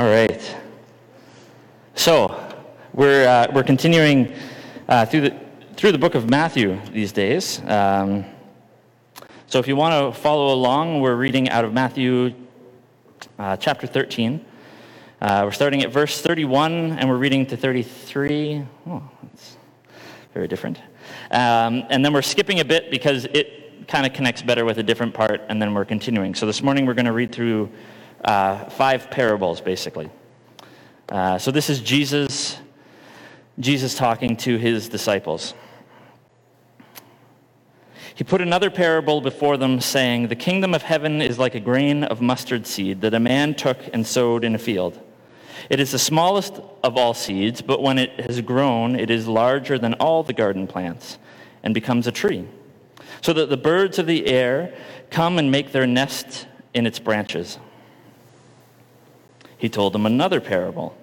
All right. So, we're, uh, we're continuing uh, through, the, through the book of Matthew these days. Um, so, if you want to follow along, we're reading out of Matthew uh, chapter 13. Uh, we're starting at verse 31 and we're reading to 33. Oh, that's very different. Um, and then we're skipping a bit because it kind of connects better with a different part, and then we're continuing. So, this morning we're going to read through uh, five parables, basically. Uh, so this is Jesus, Jesus talking to his disciples. He put another parable before them, saying, The kingdom of heaven is like a grain of mustard seed that a man took and sowed in a field. It is the smallest of all seeds, but when it has grown, it is larger than all the garden plants and becomes a tree, so that the birds of the air come and make their nest in its branches. He told them another parable.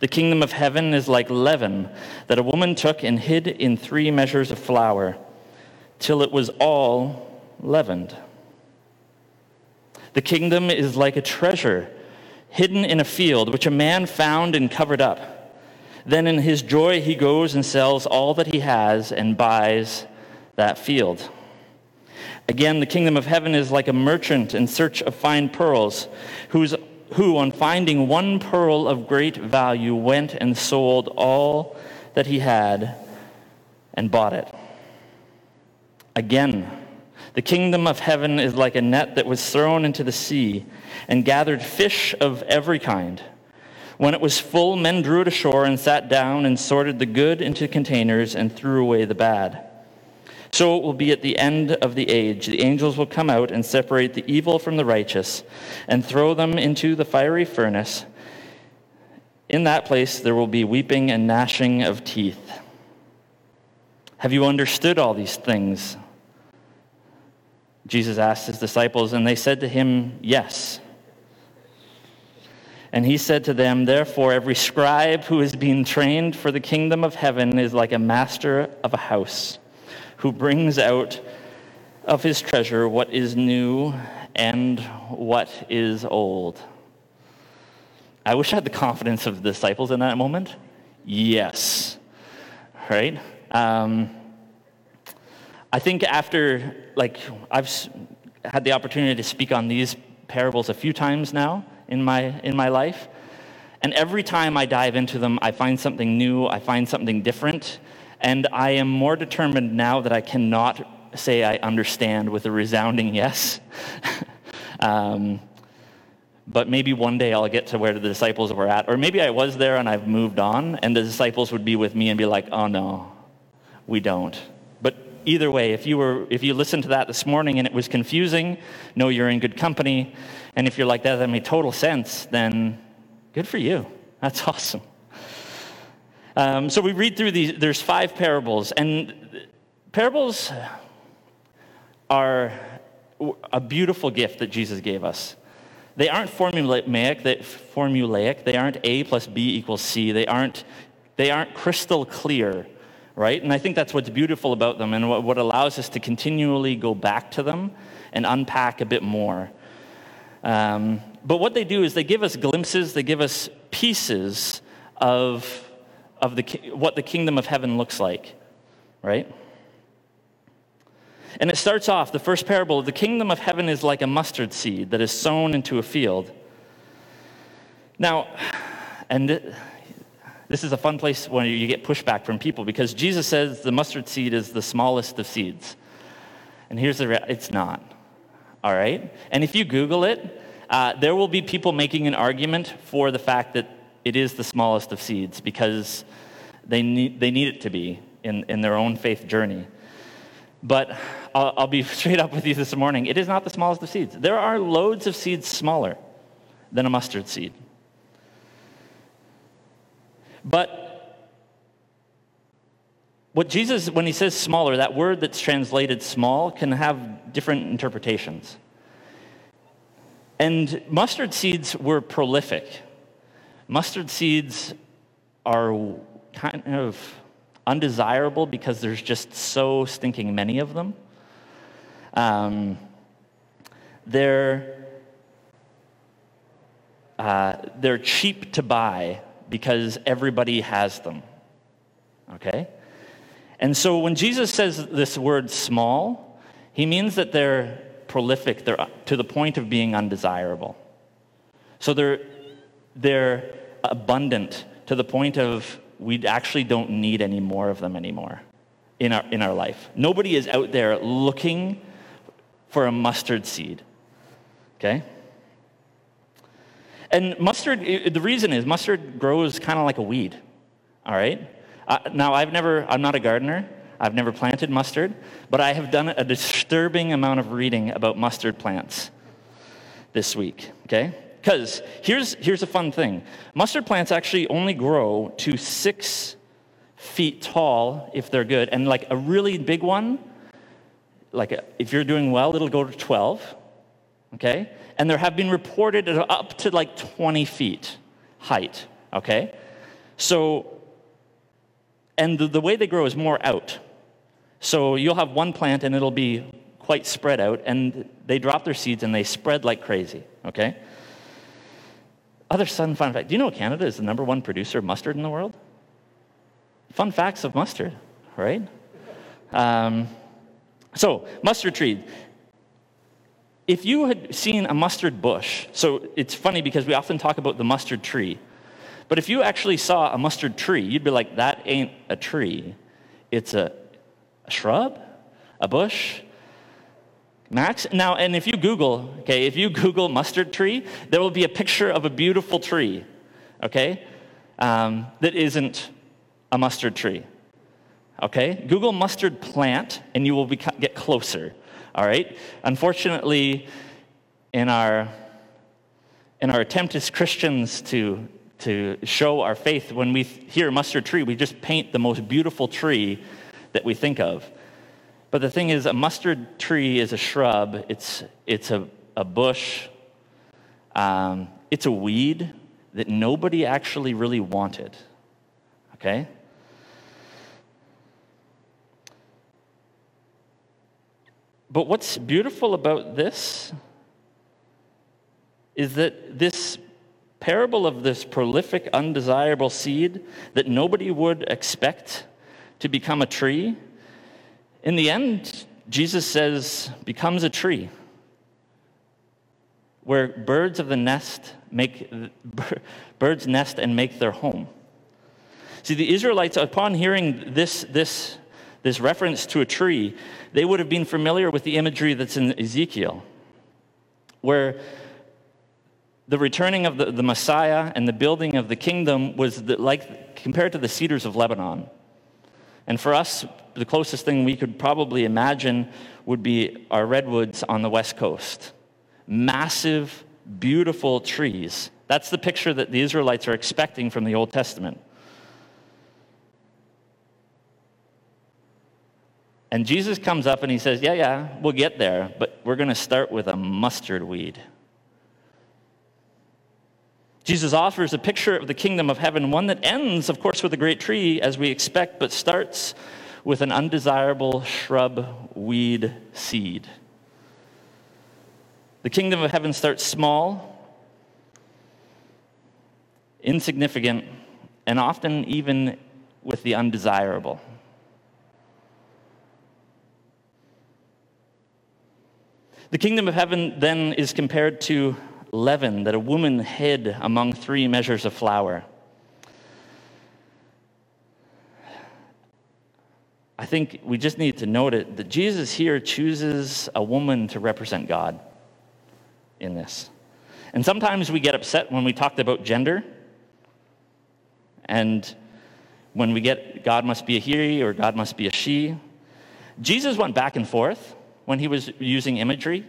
The kingdom of heaven is like leaven that a woman took and hid in three measures of flour till it was all leavened. The kingdom is like a treasure hidden in a field, which a man found and covered up. Then in his joy he goes and sells all that he has and buys that field. Again, the kingdom of heaven is like a merchant in search of fine pearls, whose who, on finding one pearl of great value, went and sold all that he had and bought it. Again, the kingdom of heaven is like a net that was thrown into the sea and gathered fish of every kind. When it was full, men drew it ashore and sat down and sorted the good into containers and threw away the bad. So it will be at the end of the age. The angels will come out and separate the evil from the righteous and throw them into the fiery furnace. In that place there will be weeping and gnashing of teeth. Have you understood all these things? Jesus asked his disciples, and they said to him, Yes. And he said to them, Therefore, every scribe who is being trained for the kingdom of heaven is like a master of a house who brings out of his treasure what is new and what is old. I wish I had the confidence of the disciples in that moment. Yes. Right? Um, I think after, like, I've had the opportunity to speak on these parables a few times now in my, in my life. And every time I dive into them, I find something new, I find something different. And I am more determined now that I cannot say I understand with a resounding yes. um, but maybe one day I'll get to where the disciples were at. Or maybe I was there and I've moved on, and the disciples would be with me and be like, oh no, we don't. But either way, if you, were, if you listened to that this morning and it was confusing, know you're in good company. And if you're like that, that made total sense, then good for you. That's awesome. Um, so we read through these, there's five parables, and parables are a beautiful gift that Jesus gave us. They aren't formulaic, that formulaic. They aren't A plus B equals C. They aren't, they aren't crystal clear, right? And I think that's what's beautiful about them and what, what allows us to continually go back to them and unpack a bit more. Um, but what they do is they give us glimpses, they give us pieces of of the, what the kingdom of heaven looks like, right? And it starts off, the first parable, the kingdom of heaven is like a mustard seed that is sown into a field. Now, and this is a fun place when you get pushback from people because Jesus says the mustard seed is the smallest of seeds. And here's the, it's not. All right? And if you Google it, uh, there will be people making an argument for the fact that it is the smallest of seeds because they need, they need it to be in, in their own faith journey. But I'll, I'll be straight up with you this morning. It is not the smallest of seeds. There are loads of seeds smaller than a mustard seed. But what Jesus, when he says smaller, that word that's translated small can have different interpretations. And mustard seeds were prolific. Mustard seeds are kind of undesirable because there's just so stinking many of them. Um, they're, uh, they're cheap to buy because everybody has them. Okay? And so when Jesus says this word small, he means that they're prolific, they're to the point of being undesirable. So they're, they're abundant to the point of we actually don't need any more of them anymore in our, in our life. Nobody is out there looking for a mustard seed. Okay? And mustard, the reason is mustard grows kind of like a weed. All right? Uh, now, I've never, I'm not a gardener. I've never planted mustard, but I have done a disturbing amount of reading about mustard plants this week, okay? Because here's, here's a fun thing mustard plants actually only grow to six feet tall if they're good, and like a really big one, like a, if you're doing well, it'll go to 12, okay? And there have been reported up to like 20 feet height, okay? So and the, the way they grow is more out. So you'll have one plant and it'll be quite spread out, and they drop their seeds and they spread like crazy, okay? Other fun fact do you know Canada is the number one producer of mustard in the world? Fun facts of mustard, right? Um, so, mustard tree. If you had seen a mustard bush, so it's funny because we often talk about the mustard tree. But if you actually saw a mustard tree, you'd be like, that ain't a tree. It's a, a shrub, a bush. Max? Now, and if you Google, okay, if you Google mustard tree, there will be a picture of a beautiful tree, okay, um, that isn't a mustard tree. Okay? Google mustard plant and you will get closer. All right? Unfortunately, in our, in our attempt as Christians to to show our faith. When we hear mustard tree, we just paint the most beautiful tree that we think of. But the thing is, a mustard tree is a shrub, it's, it's a, a bush, um, it's a weed that nobody actually really wanted. Okay? But what's beautiful about this is that this parable of this prolific, undesirable seed that nobody would expect to become a tree, in the end, Jesus says, becomes a tree where birds of the nest make birds nest and make their home. See, the Israelites, upon hearing this, this, this reference to a tree, they would have been familiar with the imagery that's in Ezekiel, where the returning of the, the Messiah and the building of the kingdom was the, like compared to the cedars of Lebanon. And for us, the closest thing we could probably imagine would be our redwoods on the west coast. Massive, beautiful trees. That's the picture that the Israelites are expecting from the Old Testament. And Jesus comes up and he says, Yeah, yeah, we'll get there, but we're going to start with a mustard weed. Jesus offers a picture of the kingdom of heaven, one that ends, of course, with a great tree, as we expect, but starts with an undesirable shrub, weed, seed. The kingdom of heaven starts small, insignificant, and often even with the undesirable. The kingdom of heaven then is compared to leaven that a woman hid among three measures of flour. I think we just need to note it that Jesus here chooses a woman to represent God in this. And sometimes we get upset when we talked about gender and when we get God must be a he or God must be a she. Jesus went back and forth when he was using imagery.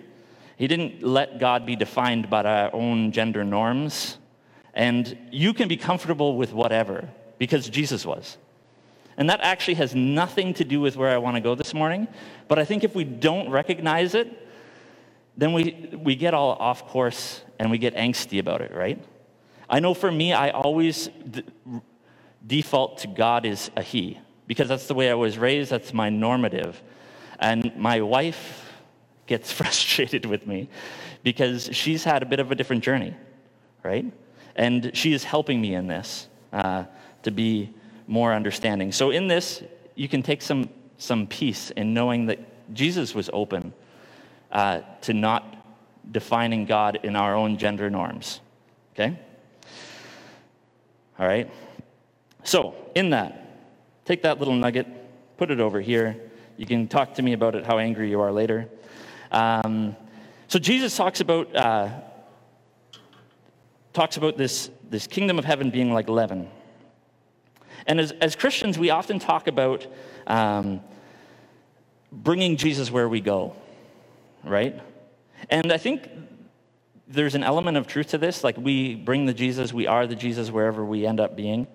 He didn't let God be defined by our own gender norms. And you can be comfortable with whatever because Jesus was. And that actually has nothing to do with where I want to go this morning. But I think if we don't recognize it, then we, we get all off course and we get angsty about it, right? I know for me, I always d- default to God is a He because that's the way I was raised, that's my normative. And my wife gets frustrated with me because she's had a bit of a different journey, right? And she is helping me in this uh, to be more understanding. So, in this, you can take some, some peace in knowing that Jesus was open uh, to not defining God in our own gender norms. Okay? All right? So, in that, take that little nugget, put it over here. You can talk to me about it, how angry you are later. Um, so, Jesus talks about, uh, talks about this, this kingdom of heaven being like leaven. And as, as Christians, we often talk about um, bringing Jesus where we go, right? And I think there's an element of truth to this. Like we bring the Jesus, we are the Jesus wherever we end up being.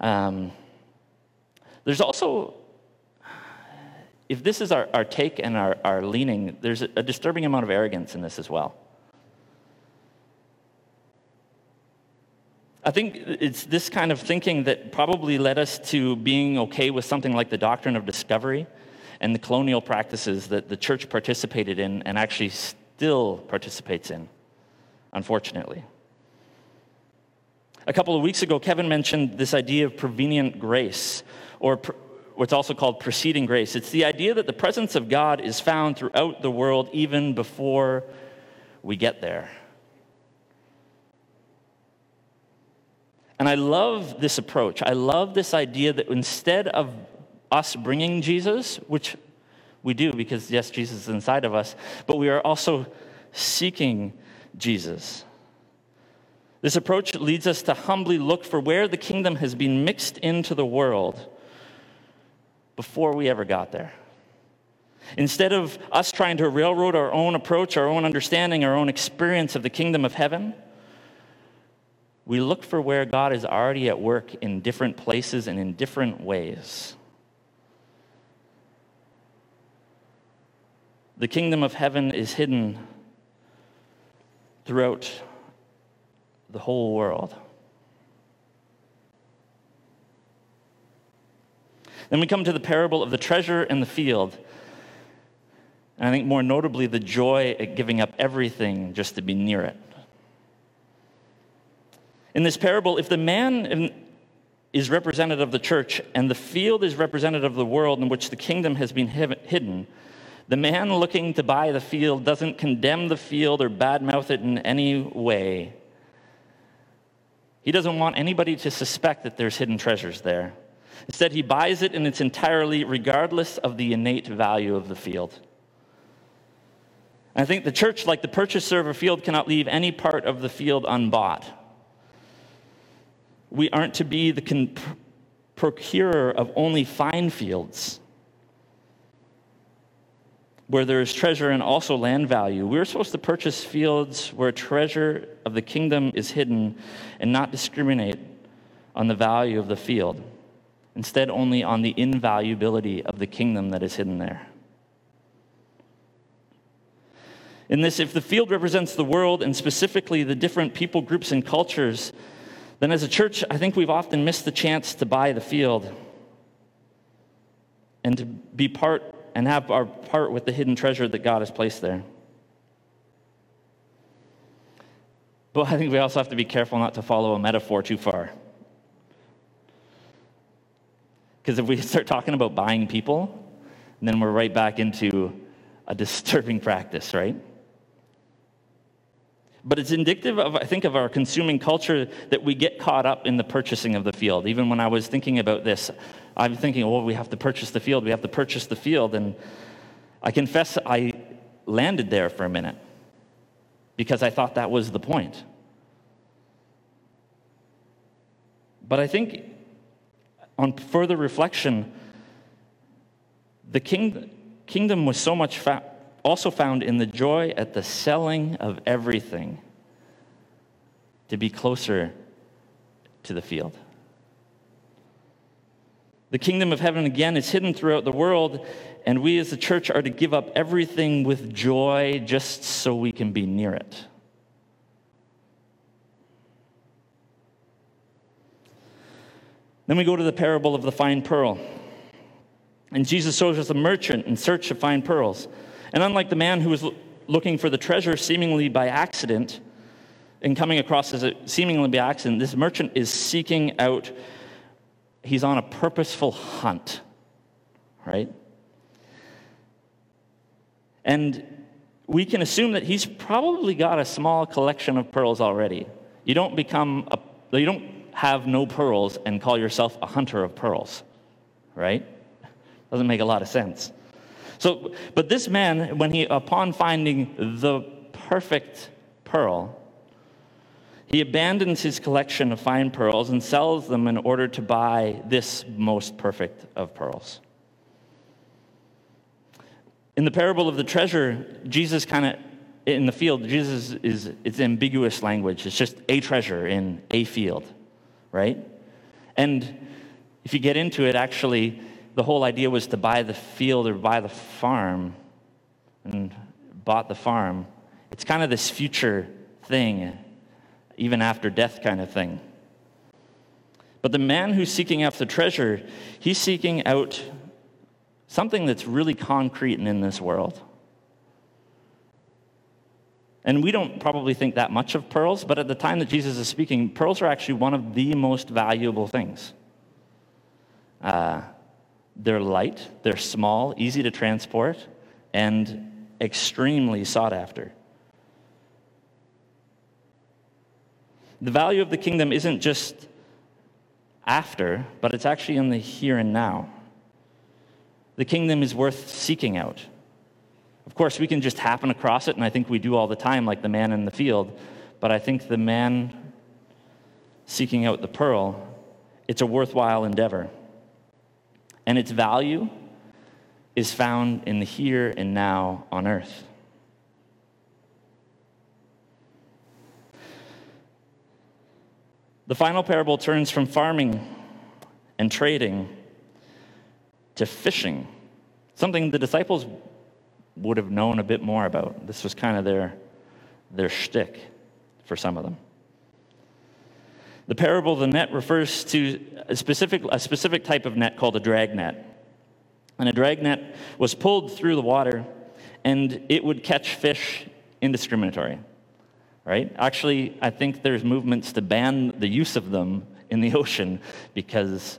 Um, there's also, if this is our, our take and our, our leaning, there's a, a disturbing amount of arrogance in this as well. I think it's this kind of thinking that probably led us to being okay with something like the doctrine of discovery and the colonial practices that the church participated in and actually still participates in, unfortunately. A couple of weeks ago, Kevin mentioned this idea of prevenient grace, or what's also called preceding grace. It's the idea that the presence of God is found throughout the world even before we get there. And I love this approach. I love this idea that instead of us bringing Jesus, which we do because, yes, Jesus is inside of us, but we are also seeking Jesus. This approach leads us to humbly look for where the kingdom has been mixed into the world before we ever got there. Instead of us trying to railroad our own approach, our own understanding, our own experience of the kingdom of heaven, we look for where God is already at work in different places and in different ways. The kingdom of heaven is hidden throughout the whole world. Then we come to the parable of the treasure and the field. And I think more notably, the joy at giving up everything just to be near it. In this parable, if the man is representative of the church and the field is representative of the world in which the kingdom has been hidden, the man looking to buy the field doesn't condemn the field or badmouth it in any way. He doesn't want anybody to suspect that there's hidden treasures there. Instead, he buys it in its entirely, regardless of the innate value of the field. I think the church, like the purchaser of a field, cannot leave any part of the field unbought we aren't to be the con- procurer of only fine fields where there is treasure and also land value. We're supposed to purchase fields where treasure of the kingdom is hidden and not discriminate on the value of the field, instead, only on the invaluability of the kingdom that is hidden there. In this, if the field represents the world and specifically the different people groups and cultures then as a church, I think we've often missed the chance to buy the field and to be part and have our part with the hidden treasure that God has placed there. But I think we also have to be careful not to follow a metaphor too far. Because if we start talking about buying people, then we're right back into a disturbing practice, right? But it's indicative of, I think, of our consuming culture that we get caught up in the purchasing of the field. Even when I was thinking about this, I'm thinking, oh, we have to purchase the field, we have to purchase the field. And I confess I landed there for a minute because I thought that was the point. But I think on further reflection, the king, kingdom was so much fa- also found in the joy at the selling of everything to be closer to the field. The kingdom of heaven, again, is hidden throughout the world, and we as the church are to give up everything with joy just so we can be near it. Then we go to the parable of the fine pearl. And Jesus shows us a merchant in search of fine pearls. And unlike the man who was looking for the treasure seemingly by accident, and coming across as a seemingly by accident, this merchant is seeking out, he's on a purposeful hunt, right? And we can assume that he's probably got a small collection of pearls already. You don't become a, you don't have no pearls and call yourself a hunter of pearls, right? Doesn't make a lot of sense. So, but this man, when he, upon finding the perfect pearl, he abandons his collection of fine pearls and sells them in order to buy this most perfect of pearls. In the parable of the treasure, Jesus kind of, in the field, Jesus is, it's ambiguous language. It's just a treasure in a field, right? And if you get into it, actually, the whole idea was to buy the field or buy the farm and bought the farm. It's kind of this future thing, even after death kind of thing. But the man who's seeking after treasure, he's seeking out something that's really concrete and in this world. And we don't probably think that much of pearls, but at the time that Jesus is speaking, pearls are actually one of the most valuable things. Uh, they're light, they're small, easy to transport, and extremely sought after. The value of the kingdom isn't just after, but it's actually in the here and now. The kingdom is worth seeking out. Of course, we can just happen across it, and I think we do all the time, like the man in the field. But I think the man seeking out the pearl, it's a worthwhile endeavor. And its value is found in the here and now on earth. The final parable turns from farming and trading to fishing, something the disciples would have known a bit more about. This was kind of their, their shtick for some of them. The parable of the net refers to a specific, a specific type of net called a drag net. And a drag net was pulled through the water and it would catch fish indiscriminately. Right? Actually, I think there's movements to ban the use of them in the ocean because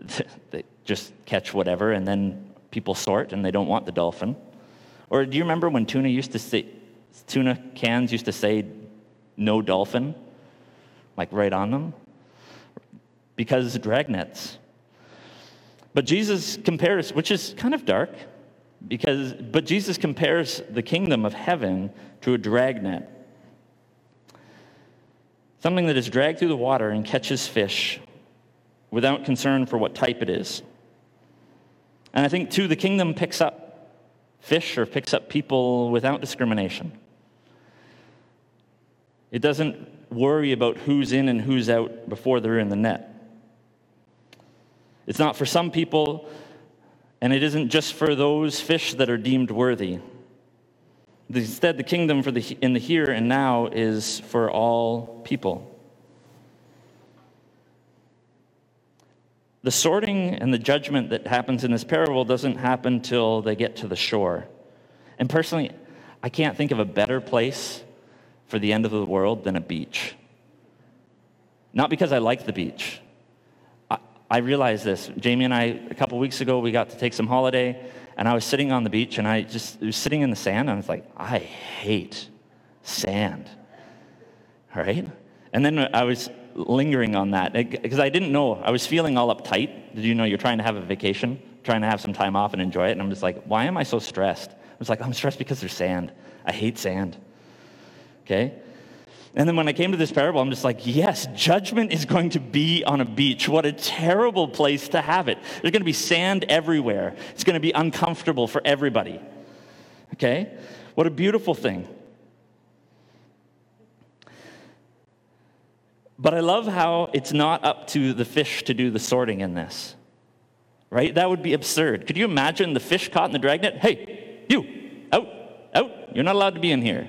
they just catch whatever and then people sort and they don't want the dolphin. Or do you remember when tuna used to say, tuna cans used to say no dolphin, like right on them? Because dragnets. But Jesus compares, which is kind of dark, because but Jesus compares the kingdom of heaven to a dragnet. Something that is dragged through the water and catches fish without concern for what type it is. And I think, too, the kingdom picks up fish or picks up people without discrimination. It doesn't worry about who's in and who's out before they're in the net. It's not for some people, and it isn't just for those fish that are deemed worthy. Instead, the kingdom for the, in the here and now is for all people. The sorting and the judgment that happens in this parable doesn't happen till they get to the shore. And personally, I can't think of a better place for the end of the world than a beach. Not because I like the beach. I, I realized this. Jamie and I, a couple weeks ago, we got to take some holiday, and I was sitting on the beach, and I just was sitting in the sand, and I was like, I hate sand. All right? And then I was lingering on that eh, because I didn't know. I was feeling all uptight. Did you know you're trying to have a vacation, trying to have some time off and enjoy it? And I'm just like, why am I so stressed? I was like, I'm stressed because there's sand. I hate sand. Okay? And then when I came to this parable, I'm just like, yes, judgment is going to be on a beach. What a terrible place to have it. There's going to be sand everywhere. It's going to be uncomfortable for everybody. Okay? What a beautiful thing. But I love how it's not up to the fish to do the sorting in this. Right? That would be absurd. Could you imagine the fish caught in the dragnet? Hey, you, out, out. You're not allowed to be in here.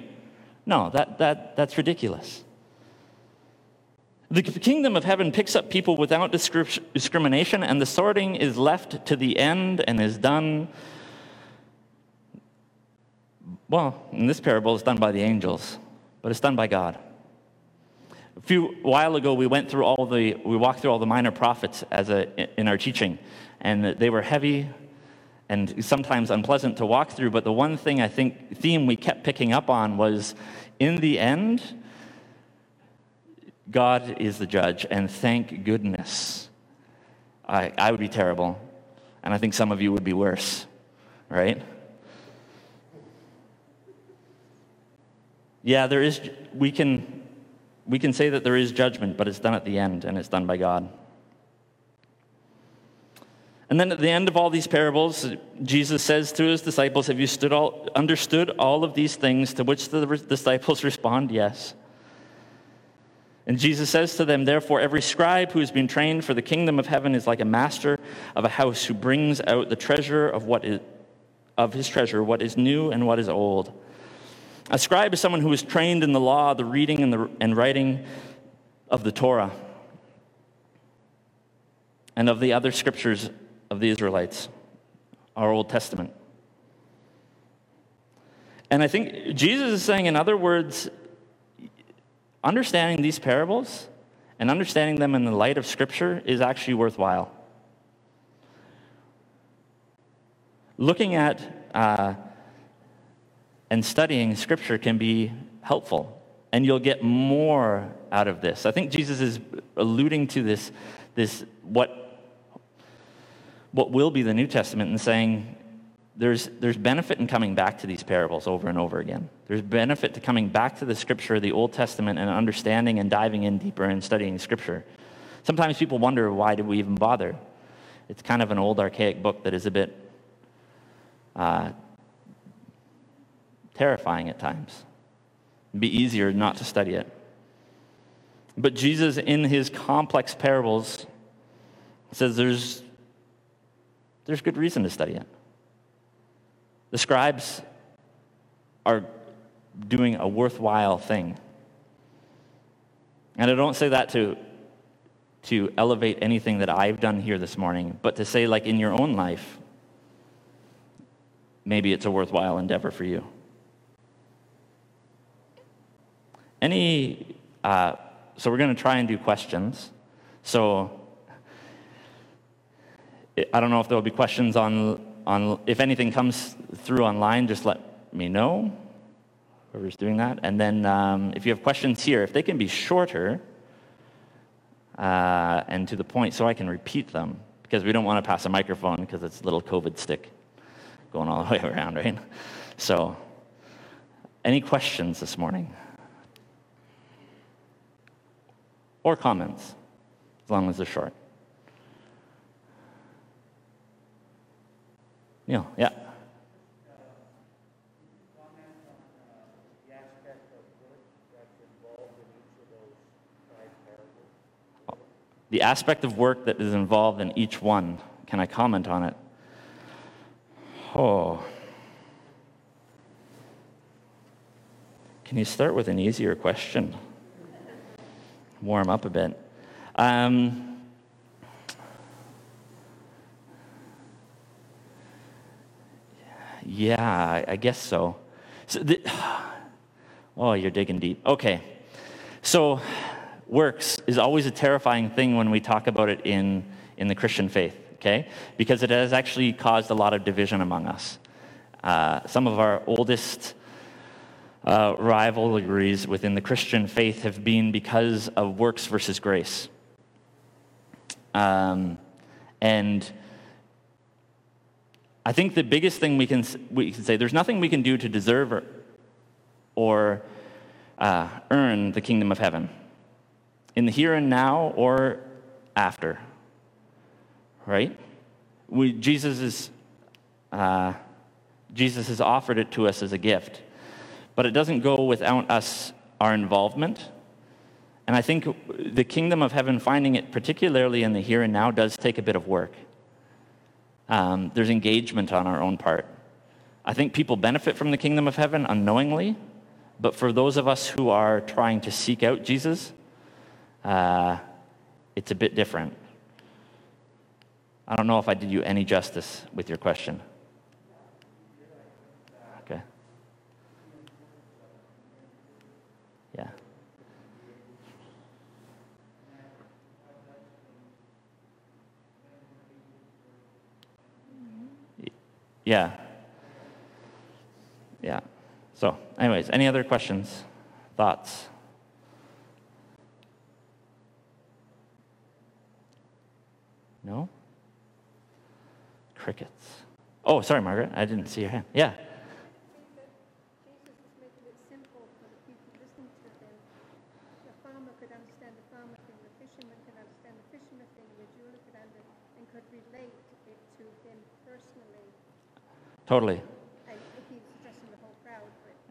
No, that, that, that's ridiculous. The kingdom of heaven picks up people without discrimination, and the sorting is left to the end and is done. Well, in this parable, it's done by the angels, but it's done by God. A few while ago, we went through all the, we walked through all the minor prophets as a, in our teaching, and they were heavy and sometimes unpleasant to walk through. But the one thing I think theme we kept picking up on was, in the end, God is the judge, and thank goodness. I, I would be terrible, and I think some of you would be worse, right? Yeah, there is, we can, we can say that there is judgment, but it's done at the end, and it's done by God. And then at the end of all these parables, Jesus says to his disciples, Have you all, understood all of these things? To which the disciples respond, Yes. And Jesus says to them, Therefore, every scribe who has been trained for the kingdom of heaven is like a master of a house who brings out the treasure of what is of his treasure, what is new and what is old. A scribe is someone who is trained in the law, the reading and, the, and writing of the Torah, and of the other scriptures of the Israelites, our Old Testament. And I think Jesus is saying, in other words, understanding these parables and understanding them in the light of Scripture is actually worthwhile. Looking at uh, and studying Scripture can be helpful, and you'll get more out of this. I think Jesus is alluding to this, this what, what will be the New Testament, and saying there's, there's benefit in coming back to these parables over and over again. There's benefit to coming back to the scripture, the Old Testament, and understanding and diving in deeper and studying scripture. Sometimes people wonder why did we even bother? It's kind of an old, archaic book that is a bit uh, terrifying at times. It'd be easier not to study it. But Jesus, in his complex parables, says there's, there's good reason to study it. The scribes are doing a worthwhile thing. And I don't say that to, to elevate anything that I've done here this morning, but to say, like, in your own life, maybe it's a worthwhile endeavor for you. Any, uh, so we're going to try and do questions. So I don't know if there'll be questions on on, if anything comes through online, just let me know, whoever's doing that. And then um, if you have questions here, if they can be shorter uh, and to the point so I can repeat them, because we don't want to pass a microphone because it's a little COVID stick going all the way around, right? So, any questions this morning? Or comments, as long as they're short. Neil, yeah. The aspect of work that is involved in each one. Can I comment on it? Oh. Can you start with an easier question? Warm up a bit. Um, Yeah, I guess so. so the, oh, you're digging deep. Okay. So, works is always a terrifying thing when we talk about it in, in the Christian faith, okay? Because it has actually caused a lot of division among us. Uh, some of our oldest uh, rivalries within the Christian faith have been because of works versus grace. Um, and I think the biggest thing we can, we can say, there's nothing we can do to deserve or, or uh, earn the kingdom of heaven in the here and now or after. Right? We, Jesus, is, uh, Jesus has offered it to us as a gift, but it doesn't go without us, our involvement. And I think the kingdom of heaven, finding it particularly in the here and now, does take a bit of work um, there's engagement on our own part. I think people benefit from the kingdom of heaven unknowingly, but for those of us who are trying to seek out Jesus, uh, it's a bit different. I don't know if I did you any justice with your question. Okay. Yeah. Yeah. Yeah. So, anyways, any other questions, thoughts? No? Crickets. Oh, sorry, Margaret. I didn't see your hand. Yeah. Jesus was making it simple for the people listening to him. The farmer could understand the farmer thing, the fisherman could understand the fisherman thing, the jeweler could understand and could relate it to him personally. Totally. And he was addressing the whole crowd,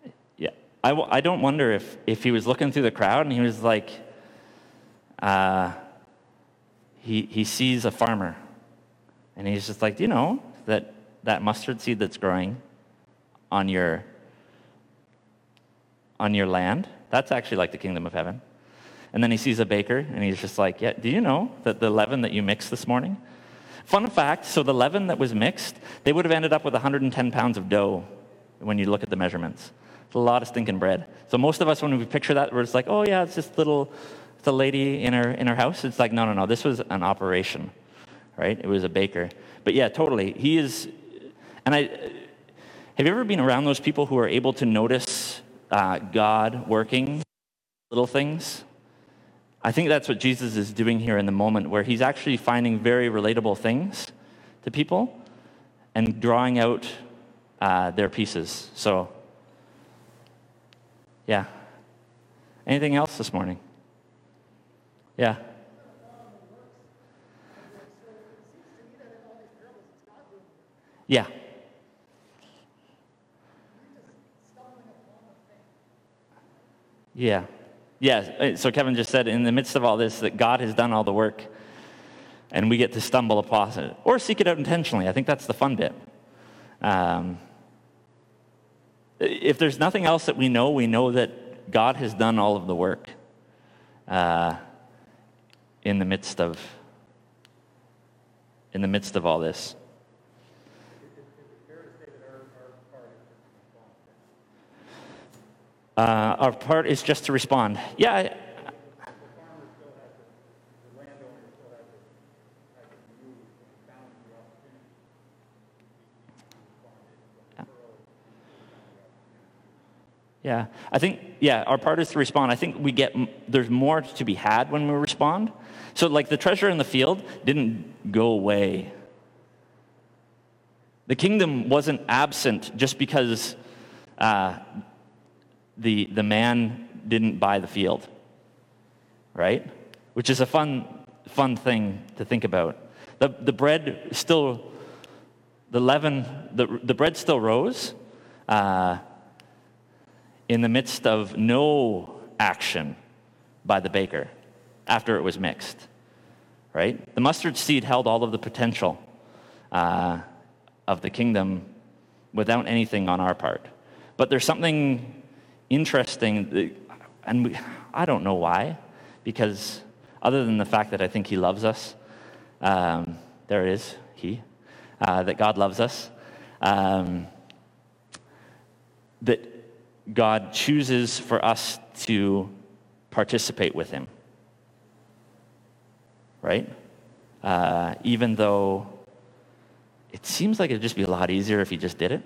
but Yeah. I, w- I don't wonder if, if he was looking through the crowd and he was like, uh, he, he sees a farmer and he's just like, do you know that that mustard seed that's growing on your, on your land, that's actually like the kingdom of heaven. And then he sees a baker and he's just like, yeah, do you know that the leaven that you mixed this morning? Fun fact, so the leaven that was mixed, they would have ended up with 110 pounds of dough when you look at the measurements. It's a lot of stinking bread. So most of us, when we picture that, we're just like, oh yeah, it's just little, it's a lady in her in her house. It's like, no, no, no. This was an operation, right? It was a baker. But yeah, totally. He is, and I. Have you ever been around those people who are able to notice uh, God working little things? I think that's what Jesus is doing here in the moment, where he's actually finding very relatable things to people and drawing out uh, their pieces. So, yeah. Anything else this morning? Yeah. Yeah. Yeah. Yeah. uh, So Kevin just said in the midst of all this that God has done all the work and we get to stumble upon it or seek it out intentionally. I think that's the fun bit. Um, if there's nothing else that we know, we know that God has done all of the work uh, in the midst of in the midst of all this. Uh, our part is just to respond. Yeah. Yeah, I think, yeah, our part is to respond. I think we get, there's more to be had when we respond. So, like, the treasure in the field didn't go away. The kingdom wasn't absent just because uh, the, the man didn't buy the field, right? Which is a fun, fun thing to think about. The, the bread still, the leaven, the, the bread still rose uh, in the midst of no action by the baker after it was mixed, right? The mustard seed held all of the potential uh, of the kingdom without anything on our part. But there's something interesting, and we, I don't know why, because other than the fact that I think He loves us, um, there it is, He, uh, that God loves us, um, that God chooses for us to participate with Him. Right? Uh, even though it seems like it'd just be a lot easier if He just did it.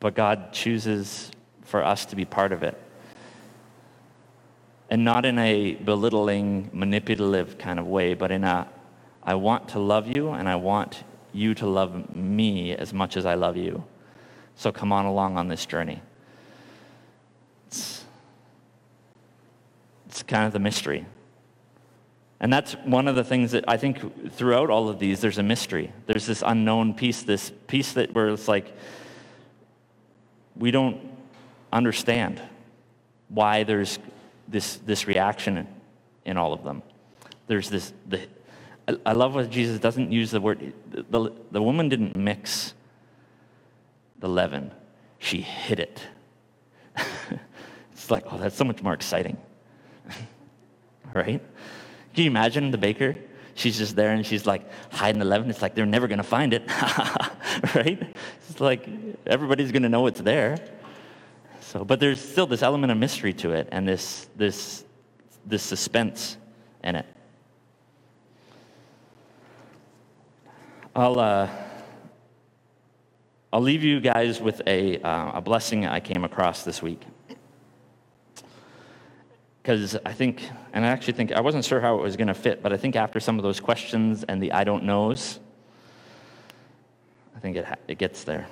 But God chooses for us to be part of it. And not in a belittling, manipulative kind of way, but in a, I want to love you and I want you to love me as much as I love you. So come on along on this journey. It's, it's kind of the mystery. And that's one of the things that I think throughout all of these, there's a mystery. There's this unknown piece, this piece that where it's like, we don't understand why there's this, this reaction in, in all of them. There's this, the, I, love what Jesus doesn't use the word, the, the woman didn't mix the leaven, she hid it. it's like, oh, that's so much more exciting. right? Can you imagine the baker? She's just there and she's like hiding the leaven. It's like they're never going to find it. right? It's like everybody's going to know it's there. So, but there's still this element of mystery to it and this, this, this suspense in it. I'll, uh, I'll leave you guys with a, uh, a blessing I came across this week. Because I think, and I actually think, I wasn't sure how it was going to fit, but I think after some of those questions and the I don't knows, I think it, it gets there.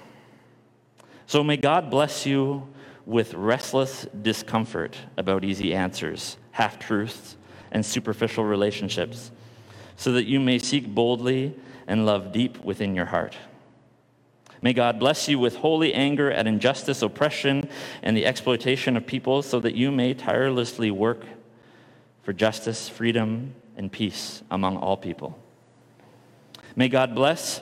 So may God bless you with restless discomfort about easy answers, half truths, and superficial relationships, so that you may seek boldly and love deep within your heart. May God bless you with holy anger at injustice, oppression, and the exploitation of people, so that you may tirelessly work for justice, freedom, and peace among all people. May God bless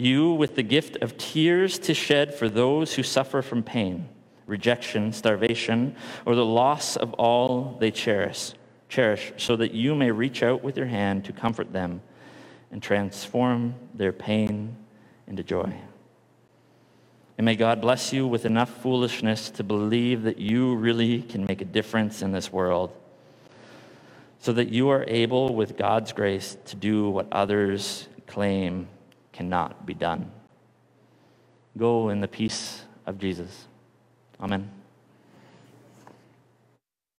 you with the gift of tears to shed for those who suffer from pain, rejection, starvation, or the loss of all they cherish, cherish, so that you may reach out with your hand to comfort them and transform their pain into joy. And may God bless you with enough foolishness to believe that you really can make a difference in this world so that you are able, with God's grace, to do what others claim cannot be done. Go in the peace of Jesus. Amen.